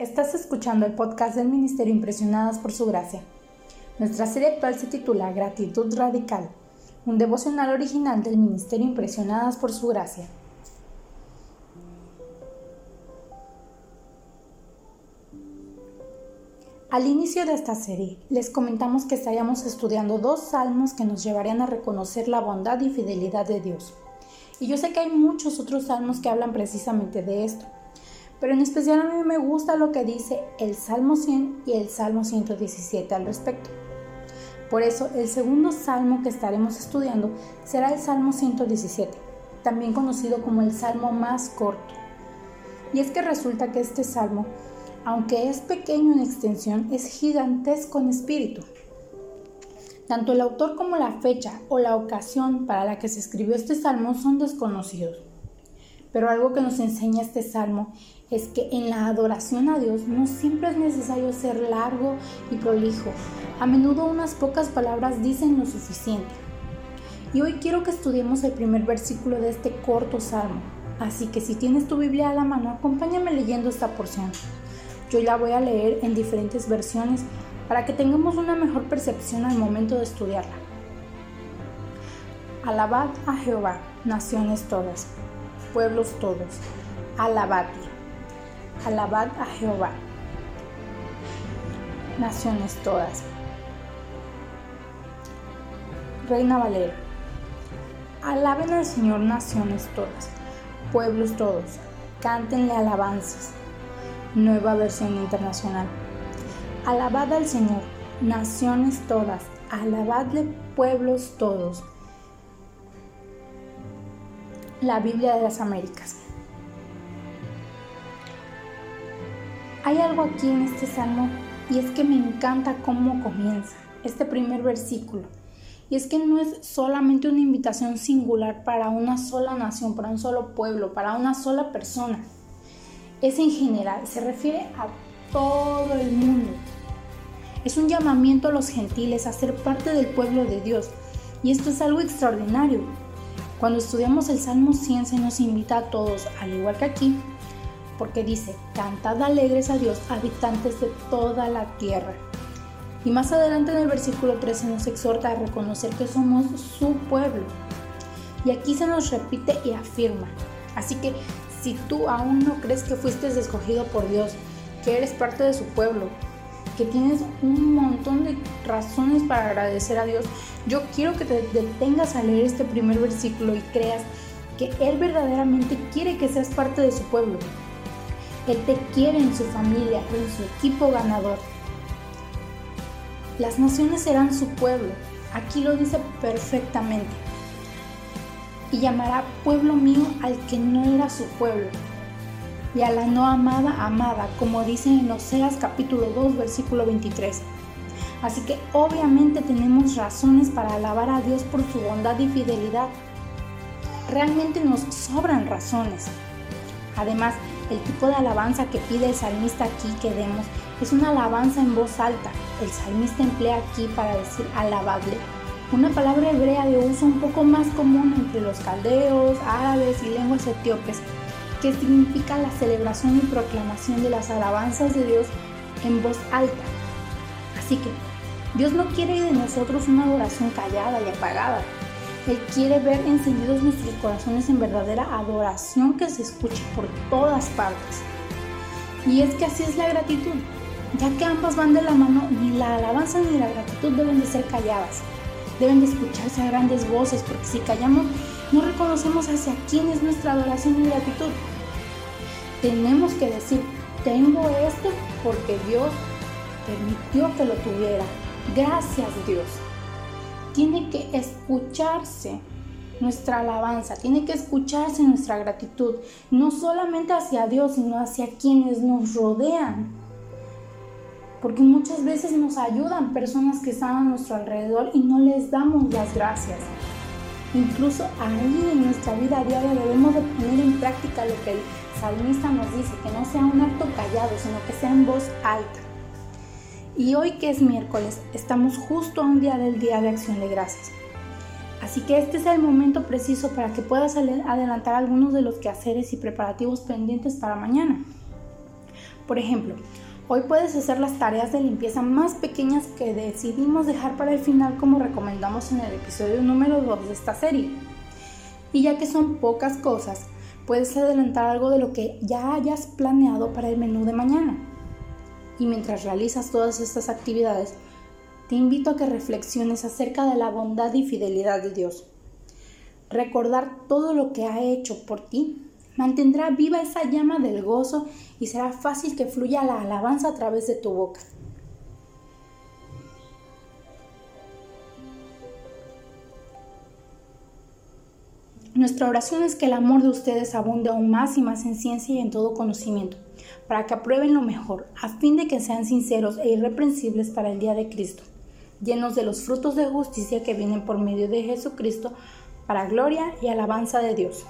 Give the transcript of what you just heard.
Estás escuchando el podcast del Ministerio Impresionadas por Su Gracia. Nuestra serie actual se titula Gratitud Radical, un devocional original del Ministerio Impresionadas por Su Gracia. Al inicio de esta serie, les comentamos que estaríamos estudiando dos salmos que nos llevarían a reconocer la bondad y fidelidad de Dios. Y yo sé que hay muchos otros salmos que hablan precisamente de esto pero en especial a mí me gusta lo que dice el Salmo 100 y el Salmo 117 al respecto. Por eso el segundo salmo que estaremos estudiando será el Salmo 117, también conocido como el salmo más corto. Y es que resulta que este salmo, aunque es pequeño en extensión, es gigantesco en espíritu. Tanto el autor como la fecha o la ocasión para la que se escribió este salmo son desconocidos. Pero algo que nos enseña este salmo es que en la adoración a Dios no siempre es necesario ser largo y prolijo. A menudo unas pocas palabras dicen lo suficiente. Y hoy quiero que estudiemos el primer versículo de este corto salmo. Así que si tienes tu Biblia a la mano, acompáñame leyendo esta porción. Yo la voy a leer en diferentes versiones para que tengamos una mejor percepción al momento de estudiarla. Alabad a Jehová, naciones todas pueblos todos, alabadle, alabad a Jehová, naciones todas. Reina Valera, alaben al Señor naciones todas, pueblos todos, cántenle alabanzas. Nueva versión internacional. Alabad al Señor, naciones todas, alabadle pueblos todos la Biblia de las Américas. Hay algo aquí en este salmo y es que me encanta cómo comienza este primer versículo. Y es que no es solamente una invitación singular para una sola nación, para un solo pueblo, para una sola persona. Es en general, se refiere a todo el mundo. Es un llamamiento a los gentiles a ser parte del pueblo de Dios. Y esto es algo extraordinario, cuando estudiamos el Salmo 100 se nos invita a todos, al igual que aquí, porque dice, cantad alegres a Dios, habitantes de toda la tierra. Y más adelante en el versículo 13 nos exhorta a reconocer que somos su pueblo. Y aquí se nos repite y afirma. Así que si tú aún no crees que fuiste escogido por Dios, que eres parte de su pueblo, que tienes un montón de razones para agradecer a Dios, yo quiero que te detengas a leer este primer versículo y creas que Él verdaderamente quiere que seas parte de su pueblo. Él te quiere en su familia, en su equipo ganador. Las naciones serán su pueblo. Aquí lo dice perfectamente. Y llamará pueblo mío al que no era su pueblo y a la no amada amada, como dice en Oseas capítulo 2 versículo 23. Así que obviamente tenemos razones para alabar a Dios por su bondad y fidelidad. Realmente nos sobran razones. Además, el tipo de alabanza que pide el salmista aquí que demos es una alabanza en voz alta. El salmista emplea aquí para decir alabable, una palabra hebrea de uso un poco más común entre los caldeos, árabes y lenguas etíopes, que significa la celebración y proclamación de las alabanzas de Dios en voz alta. Así que Dios no quiere de nosotros una adoración callada y apagada. Él quiere ver encendidos nuestros corazones en verdadera adoración que se escuche por todas partes. Y es que así es la gratitud, ya que ambas van de la mano, ni la alabanza ni la gratitud deben de ser calladas, deben de escucharse a grandes voces, porque si callamos no reconocemos hacia quién es nuestra adoración y gratitud. Tenemos que decir, tengo esto porque Dios permitió que lo tuviera. Gracias Dios. Tiene que escucharse nuestra alabanza, tiene que escucharse nuestra gratitud, no solamente hacia Dios, sino hacia quienes nos rodean. Porque muchas veces nos ayudan personas que están a nuestro alrededor y no les damos las gracias. Incluso ahí en nuestra vida diaria debemos de poner en práctica lo que el salmista nos dice, que no sea un acto callado, sino que sea en voz alta. Y hoy que es miércoles, estamos justo a un día del Día de Acción de Gracias. Así que este es el momento preciso para que puedas adelantar algunos de los quehaceres y preparativos pendientes para mañana. Por ejemplo, hoy puedes hacer las tareas de limpieza más pequeñas que decidimos dejar para el final como recomendamos en el episodio número 2 de esta serie. Y ya que son pocas cosas, puedes adelantar algo de lo que ya hayas planeado para el menú de mañana. Y mientras realizas todas estas actividades, te invito a que reflexiones acerca de la bondad y fidelidad de Dios. Recordar todo lo que ha hecho por ti mantendrá viva esa llama del gozo y será fácil que fluya la alabanza a través de tu boca. Nuestra oración es que el amor de ustedes abunde aún más y más en ciencia y en todo conocimiento, para que aprueben lo mejor, a fin de que sean sinceros e irreprensibles para el día de Cristo llenos de los frutos de justicia que vienen por medio de Jesucristo, para gloria y alabanza de Dios.